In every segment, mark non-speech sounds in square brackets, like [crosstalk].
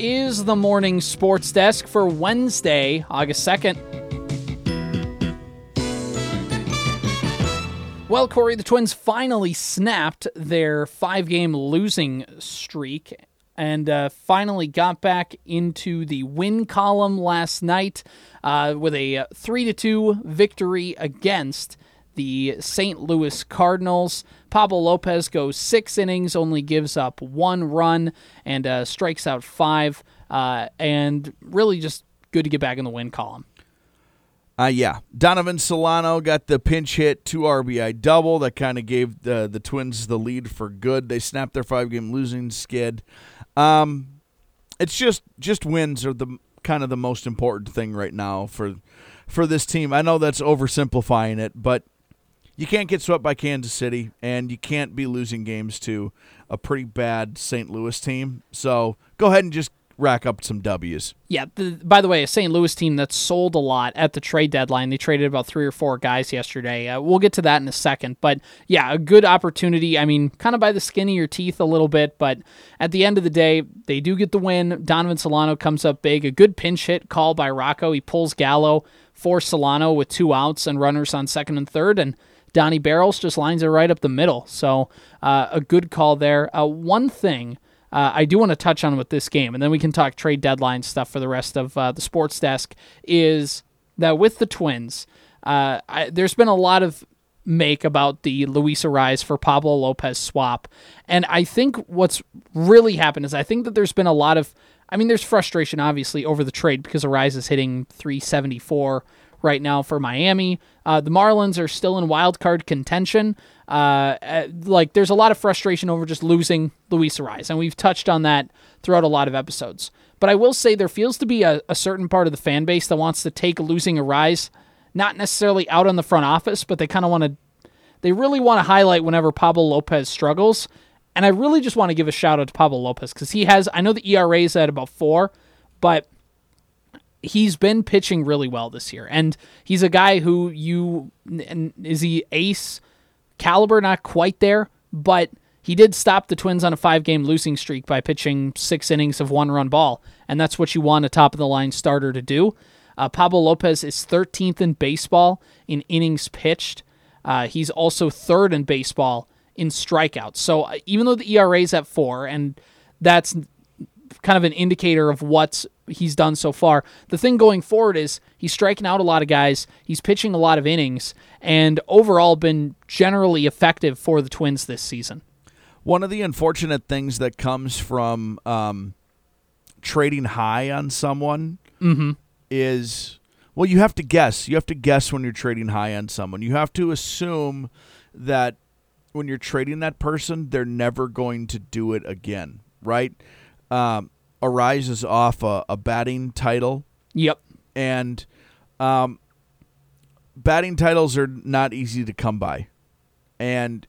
is the morning sports desk for Wednesday, August 2nd. Well, Corey, the Twins finally snapped their five game losing streak and uh, finally got back into the win column last night uh, with a 3 to 2 victory against the St. Louis Cardinals. Pablo Lopez goes six innings, only gives up one run, and uh, strikes out five. Uh, and really just good to get back in the win column. Uh, yeah, Donovan Solano got the pinch hit, two RBI double that kind of gave the the Twins the lead for good. They snapped their five game losing skid. Um, it's just just wins are the kind of the most important thing right now for for this team. I know that's oversimplifying it, but you can't get swept by Kansas City, and you can't be losing games to a pretty bad St. Louis team. So go ahead and just rack up some W's. Yeah. The, by the way, a St. Louis team that sold a lot at the trade deadline. They traded about three or four guys yesterday. Uh, we'll get to that in a second. But yeah, a good opportunity. I mean, kind of by the skin of your teeth a little bit. But at the end of the day, they do get the win. Donovan Solano comes up big. A good pinch hit call by Rocco. He pulls Gallo for Solano with two outs and runners on second and third. And Donnie Barrels just lines it right up the middle. So uh, a good call there. Uh, one thing uh, I do want to touch on with this game, and then we can talk trade deadline stuff for the rest of uh, the sports desk, is that with the Twins, uh, I, there's been a lot of make about the Luis Arraez for Pablo Lopez swap. And I think what's really happened is I think that there's been a lot of, I mean, there's frustration obviously over the trade because Arraez is hitting 374 right now for Miami. Uh, the Marlins are still in wild card contention. Uh, uh, like there's a lot of frustration over just losing Luis Arraez, and we've touched on that throughout a lot of episodes. But I will say there feels to be a, a certain part of the fan base that wants to take losing Arraez, not necessarily out on the front office, but they kind of want to, they really want to highlight whenever Pablo Lopez struggles. And I really just want to give a shout out to Pablo Lopez because he has, I know the ERA is at about four, but he's been pitching really well this year. And he's a guy who you is he ace caliber, not quite there, but he did stop the Twins on a five game losing streak by pitching six innings of one run ball. And that's what you want a top of the line starter to do. Uh, Pablo Lopez is 13th in baseball in innings pitched. Uh, he's also third in baseball in strikeouts. So uh, even though the ERA is at four, and that's kind of an indicator of what he's done so far. The thing going forward is he's striking out a lot of guys, he's pitching a lot of innings, and overall been generally effective for the Twins this season. One of the unfortunate things that comes from um, trading high on someone mm-hmm. is well, you have to guess. You have to guess when you're trading high on someone. You have to assume that when you're trading that person, they're never going to do it again, right? Um, Arraez's off a, a, batting title. Yep. And um, batting titles are not easy to come by, and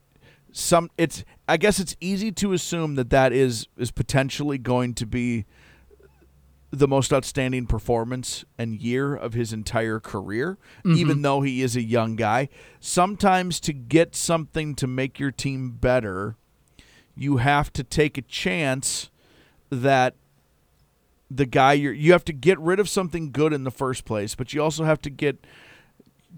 some it's I guess it's easy to assume that that is is potentially going to be the most outstanding performance and year of his entire career, mm-hmm. even though he is a young guy. Sometimes to get something to make your team better, you have to take a chance that the guy you you have to get rid of something good in the first place, but you also have to get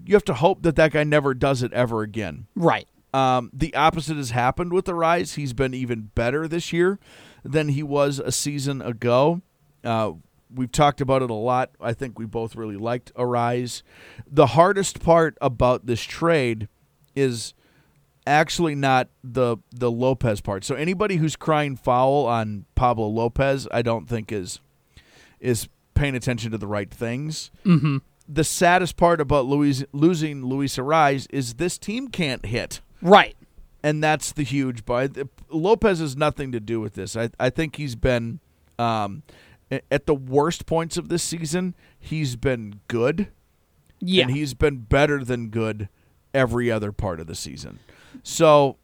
you have to hope that that guy never does it ever again. Right. Um, the opposite has happened with Arraez. He's been even better this year than he was a season ago. Uh, we've talked about it a lot. I think we both really liked Arraez. The hardest part about this trade is actually not the the Lopez part. So anybody who's crying foul on Pablo Lopez, I don't think is is paying attention to the right things. Mm-hmm. The saddest part about Luis, losing Luis Arraez is this team can't hit. Right. And that's the huge but Lopez has nothing to do with this. I, I think he's been um, at the worst points of this season, he's been good. Yeah. And he's been better than good every other part of the season. So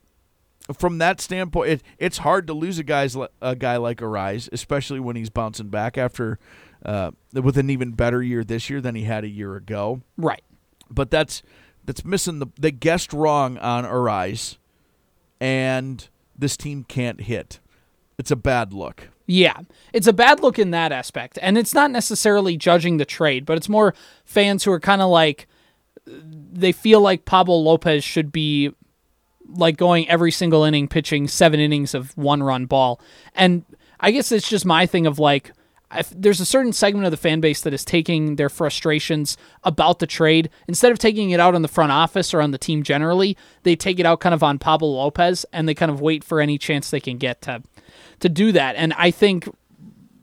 from that standpoint, it, it's hard to lose a guy's a guy like Arraez, especially when he's bouncing back after uh, with an even better year this year than he had a year ago. Right. But that's that's missing the they guessed wrong on Arraez, and this team can't hit. It's a bad look. Yeah, it's a bad look in that aspect. And it's not necessarily judging the trade, but it's more fans who are kind of like, they feel like Pablo Lopez should be like going every single inning pitching seven innings of one run ball. And I guess it's just my thing of like, there's a certain segment of the fan base that is taking their frustrations about the trade. Instead of taking it out on the front office or on the team generally they take it out kind of on Pablo Lopez and they kind of wait for any chance they can get to to do that. And I think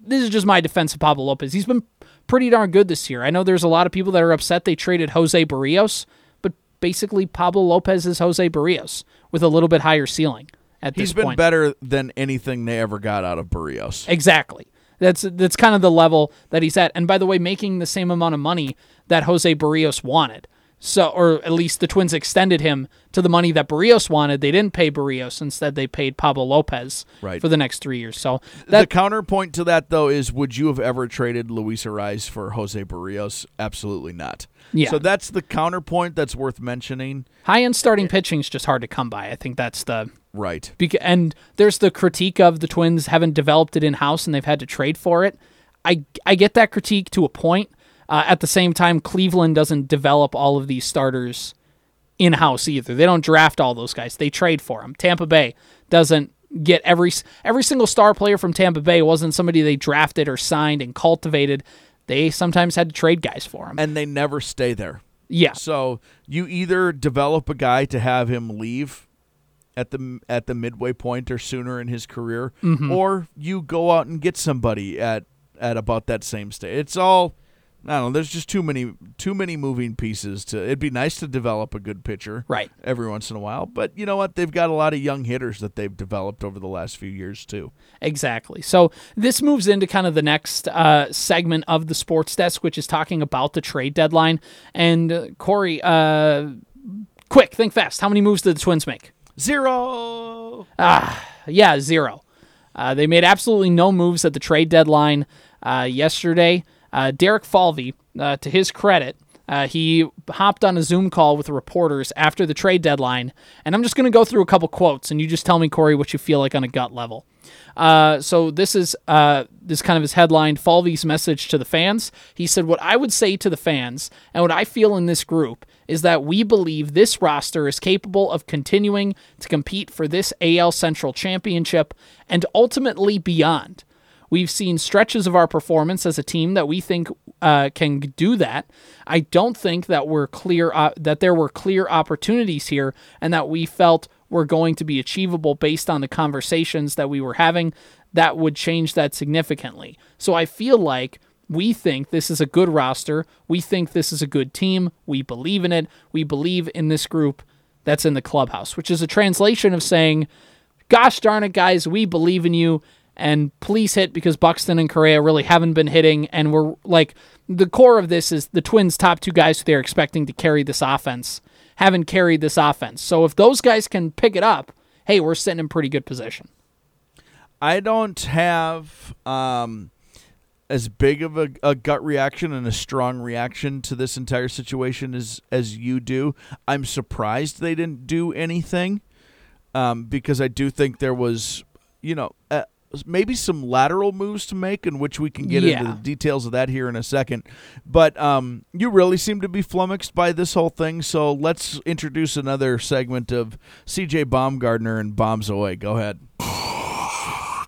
this is just my defense of Pablo Lopez. He's been pretty darn good this year I know there's a lot of people that are upset they traded Jose Berrios, but basically Pablo Lopez is Jose Berrios with a little bit higher ceiling at He's this been point better than anything they ever got out of Berrios. Exactly. That's that's kind of the level that he's at. And by the way, making the same amount of money that Jose Berrios wanted. So, or at least the Twins extended him to the money that Berrios wanted. They didn't pay Berrios; instead, they paid Pablo Lopez Right. for the next three years. So the counterpoint to that, though, is would you have ever traded Luis Arraez for Jose Berrios? Absolutely not. Yeah. So that's the counterpoint that's worth mentioning. high end starting pitching is just hard to come by. I think that's the Right. Beca- and there's the critique of the Twins haven't developed it in house and they've had to trade for it. I I get that critique to a point. Uh, at the same time, Cleveland doesn't develop all of these starters in house either. They don't draft all those guys. They trade for them. Tampa Bay doesn't get every every single star player from Tampa Bay wasn't somebody they drafted or signed and cultivated. They sometimes had to trade guys for them. And they never stay there. yeah, So you either develop a guy to have him leave at the at the midway point or sooner in his career, Mm-hmm. or you go out and get somebody at at about that same stage. It's all I don't know. There's just too many too many moving pieces to. It'd be nice to develop a good pitcher, Right. every once in a while. But you know what? They've got a lot of young hitters that they've developed over the last few years too. Exactly. So this moves into kind of the next uh, segment of the sports desk, which is talking about the trade deadline. And uh, Corey, uh, quick, think fast. How many moves did the Twins make? Zero. Ah, Yeah, zero. Uh, they made absolutely no moves at the trade deadline uh, yesterday. Uh, Derek Falvey, uh, to his credit, uh, he hopped on a Zoom call with reporters after the trade deadline, and I'm just going to go through a couple quotes, and you just tell me, Corey, what you feel like on a gut level. Uh, so this is uh, this kind of his headline, Falvey's message to the fans. He said, "What I would say to the fans, and what I feel in this group, is that we believe this roster is capable of continuing to compete for this AL Central championship and ultimately beyond. We've seen stretches of our performance as a team that we think uh, can do that. I don't think that we're clear uh, that there were clear opportunities here, and that we felt were going to be achievable based on the conversations that we were having. That would change that significantly. So I feel like we think this is a good roster. We think this is a good team. We believe in it. We believe in this group that's in the clubhouse, which is a translation of saying, gosh darn it, guys, we believe in you. And please hit because Buxton and Correa really haven't been hitting. And we're like, the core of this is the Twins' top two guys who they're expecting to carry this offense haven't carried this offense. So if those guys can pick it up, hey, we're sitting in pretty good position. I don't have um, as big of a, a gut reaction and a strong reaction to this entire situation as as you do. I'm surprised they didn't do anything um, because I do think there was, you know, uh, maybe some lateral moves to make, in which we can get into the details of that here in a second. But um, you really seem to be flummoxed by this whole thing, so let's introduce another segment of C.J. Baumgardner and Bombs Away. Go ahead. [laughs]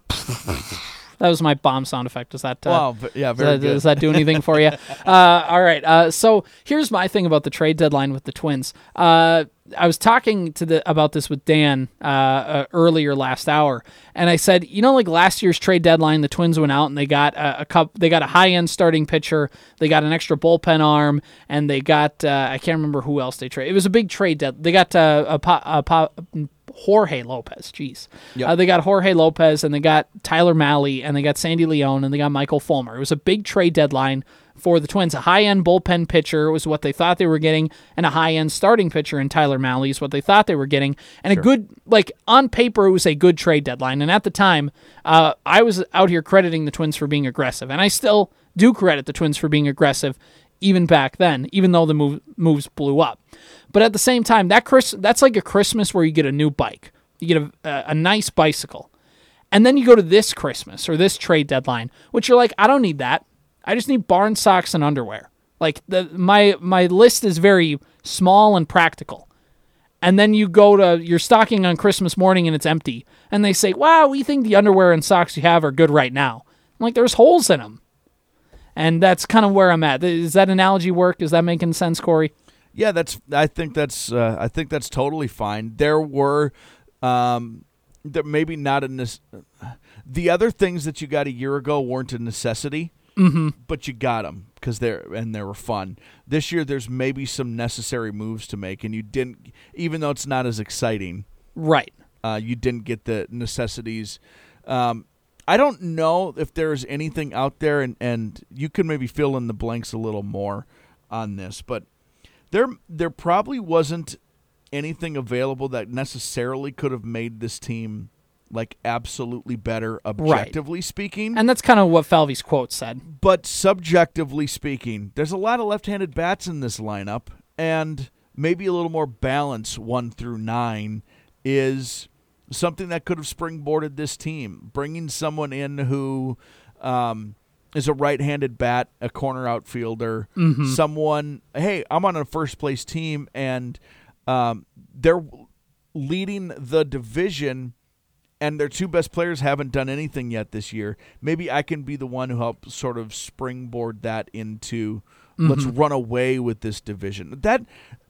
That was my bomb sound effect. Does that? Uh, Wow, yeah, Does very that, good. does that do anything for you? [laughs] Uh, all right. Uh, so here's my thing about the trade deadline with the Twins. Uh, I was talking to the about this with Dan uh, uh, earlier last hour, and I said, you know, like last year's trade deadline, the Twins went out and they got a, a cup. They got a high end starting pitcher. They got an extra bullpen arm, and they got uh, I can't remember who else they traded. It was a big trade. Dead. They got uh, a, po- a Jorge Lopez. Jeez. Yep. Uh, they got Jorge Lopez and they got Tyler Mahle and they got Sandy León and they got Michael Fulmer. It was a big trade deadline for the Twins. A high end bullpen pitcher was what they thought they were getting, and a high end starting pitcher in Tyler Mahle is what they thought they were getting. And a good, like, on paper, it was a good trade deadline. And at the time, uh, I was out here crediting the Twins for being aggressive. And I still do credit the Twins for being aggressive even back then, even though the move, moves blew up. But at the same time, that Chris, that's like a Christmas where you get a new bike. You get a, a, a nice bicycle. And then you go to this Christmas or this trade deadline, which you're like, I don't need that. I just need barn socks and underwear. Like the my my list is very small and practical. And then you go to your stocking on Christmas morning and it's empty. And they say, "Wow, we think the underwear and socks you have are good right now." I'm like there's holes in them. And that's kind of where I'm at. Is that analogy work? Is that making sense, Corey? Yeah, that's. I think that's. Uh, I think that's totally fine. There were, um, there maybe not a. Ne- the other things that you got a year ago weren't a necessity, mm-hmm. but you got them because they're and they were fun. This year, there's maybe some necessary moves to make, and you didn't. Even though it's not as exciting, right? Uh, you didn't get the necessities. Um, I don't know if there's anything out there, and, and you can maybe fill in the blanks a little more on this, but there there probably wasn't anything available that necessarily could have made this team like absolutely better objectively right. speaking. And that's kind of what Falvey's quote said. But subjectively speaking, there's a lot of left-handed bats in this lineup and maybe a little more balance 1 through 9 is something that could have springboarded this team. Bringing someone in who um, is a right-handed bat, a corner outfielder, mm-hmm. someone. Hey, I'm on a first place team, and um, they're leading the division. And their two best players haven't done anything yet this year. Maybe I can be the one who helps sort of springboard that into Mm-hmm. Let's run away with this division. That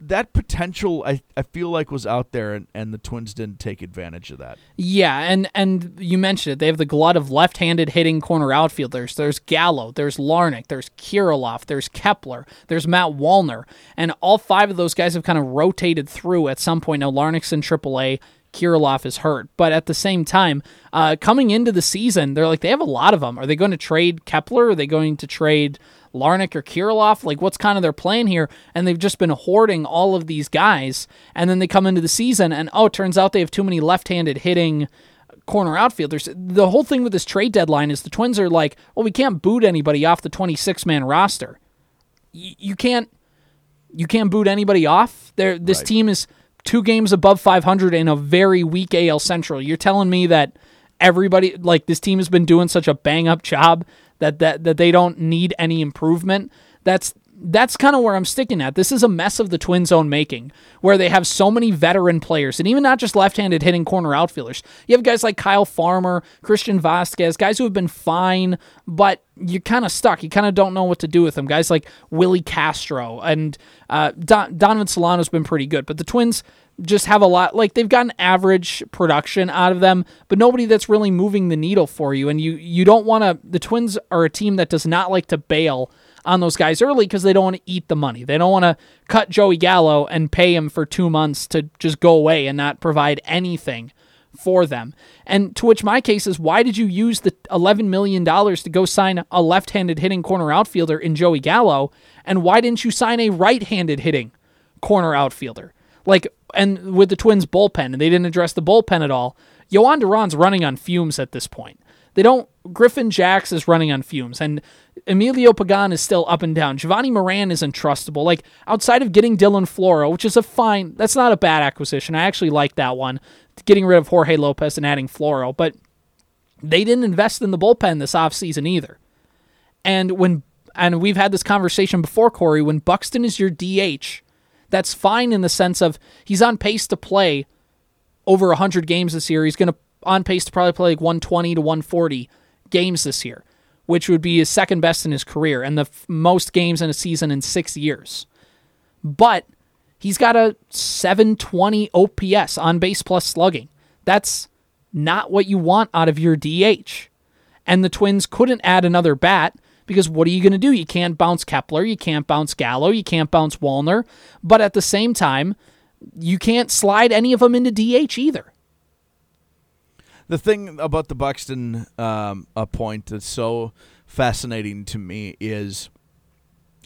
that potential I, I feel like was out there and, and the Twins didn't take advantage of that. Yeah, and and you mentioned it. They have the glut of left-handed hitting corner outfielders. There's Gallo, there's Larnach, there's Kirilloff, there's Kepler, there's Matt Wallner, and all five of those guys have kind of rotated through at some point. Now Larnach's in AAA. Kirilloff is hurt. But at the same time, uh, coming into the season, they're like, they have a lot of them. Are they going to trade Kepler? Are they going to trade Larnach or Kirilloff? Like, what's kind of their plan here? And they've just been hoarding all of these guys. And then they come into the season, and oh, it turns out they have too many left handed hitting corner outfielders. The whole thing with this trade deadline is the Twins are like, well, we can't boot anybody off the 26 man roster. Y- you can't. You can't boot anybody off. There, this right. team is two games above 500 in a very weak AL Central. You're telling me that everybody like this team has been doing such a bang up job that that that they don't need any improvement. That's that's kind of where I'm sticking at. This is a mess of the Twins' own making, where they have so many veteran players, and even not just left-handed hitting corner outfielders. You have guys like Kyle Farmer, Christian Vázquez, guys who have been fine, but you're kind of stuck. You kind of don't know what to do with them. Guys like Willi Castro and uh, Don- Donovan Solano's been pretty good, but the Twins just have a lot like they've gotten average production out of them but nobody that's really moving the needle for you and you you don't want to the twins are a team that does not like to bail on those guys early because they don't want to eat the money they don't want to cut joey gallo and pay him for two months to just go away and not provide anything for them and to which my case is why did you use the 11 million dollars to go sign a left-handed hitting corner outfielder in joey gallo and why didn't you sign a right-handed hitting corner outfielder like, and with the Twins bullpen, and they didn't address the bullpen at all. Jhoan Duran's running on fumes at this point. They don't. Griffin Jax is running on fumes, and Emilio Pagan is still up and down. Jovani Moran is untrustable. Like outside of getting Dylan Floro, which is a fine. That's not a bad acquisition. I actually like that one. Getting rid of Jorge Lopez and adding Floro, but they didn't invest in the bullpen this offseason either. And when and we've had this conversation before, Corey, when Buxton is your DH, that's fine in the sense of he's on pace to play over 100 games this year. He's going to on pace to probably play like 120 to 140 games this year, which would be his second best in his career and the f- most games in a season in 6 years. But he's got a 720 OPS on base plus slugging. That's not what you want out of your DH. And the Twins couldn't add another bat because what are you going to do? You can't bounce Kepler, you can't bounce Gallo, you can't bounce Wallner, but at the same time, you can't slide any of them into DH either. The thing about the Buxton um, a point that's so fascinating to me is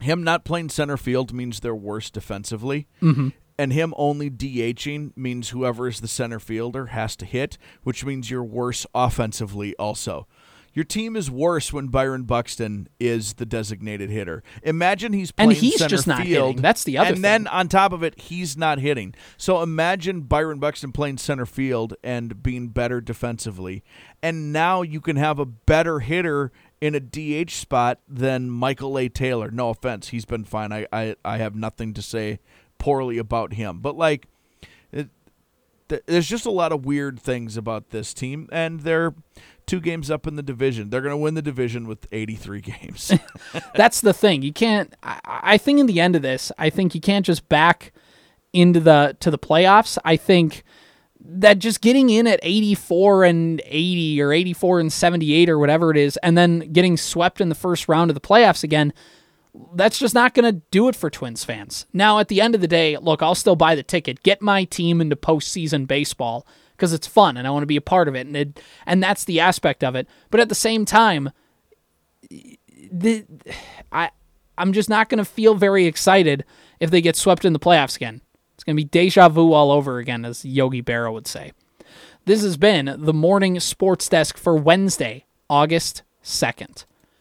him not playing center field means they're worse defensively. Mm-hmm. And him only DHing means whoever is the center fielder has to hit, which means you're worse offensively also Your team is worse when Byron Buxton is the designated hitter. Imagine he's playing and he's center just not field, hitting. That's the other and thing. then on top of it, he's not hitting. So imagine Byron Buxton playing center field and being better defensively, and now you can have a better hitter in a DH spot than Michael A. Taylor. No offense, he's been fine. I I, I have nothing to say poorly about him, but like. There's just a lot of weird things about this team, and they're two games up in the division. They're going to win the division with 83 [laughs] games. [laughs] That's the thing. You can't. I, I think in the end of this, I think you can't just back into the to the playoffs. I think that just getting in at 84 and 80 or 84 and 78 or whatever it is, and then getting swept in the first round of the playoffs again. That's just not going to do it for Twins fans. Now, at the end of the day, look, I'll still buy the ticket, get my team into postseason baseball because it's fun and I want to be a part of it, and it, and that's the aspect of it. But at the same time, the I I'm just not going to feel very excited if they get swept in the playoffs again. It's going to be deja vu all over again, as Yogi Berra would say. This has been the morning sports desk for Wednesday, August 2nd.